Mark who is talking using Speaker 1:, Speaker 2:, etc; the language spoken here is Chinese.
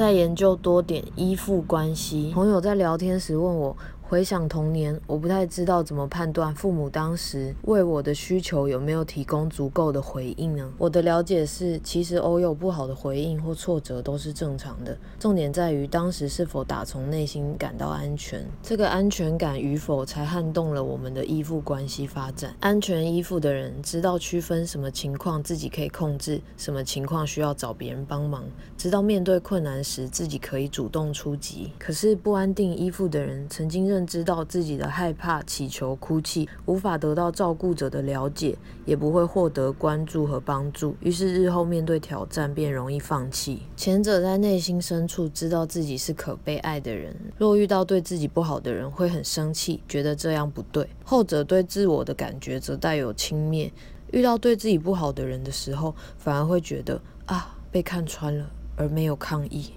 Speaker 1: 在研究多点依附关系。朋友在聊天时问我。回想童年，我不太知道怎么判断父母当时为我的需求有没有提供足够的回应呢？我的了解是，其实偶有不好的回应或挫折都是正常的，重点在于当时是否打从内心感到安全。这个安全感与否，才撼动了我们的依附关系发展。安全依附的人知道区分什么情况自己可以控制，什么情况需要找别人帮忙，知道面对困难时自己可以主动出击。可是不安定依附的人，曾经认。知道自己的害怕、祈求、哭泣，无法得到照顾者的了解，也不会获得关注和帮助，于是日后面对挑战便容易放弃。前者在内心深处知道自己是可被爱的人，若遇到对自己不好的人，会很生气，觉得这样不对；后者对自我的感觉则带有轻蔑，遇到对自己不好的人的时候，反而会觉得啊被看穿了，而没有抗议。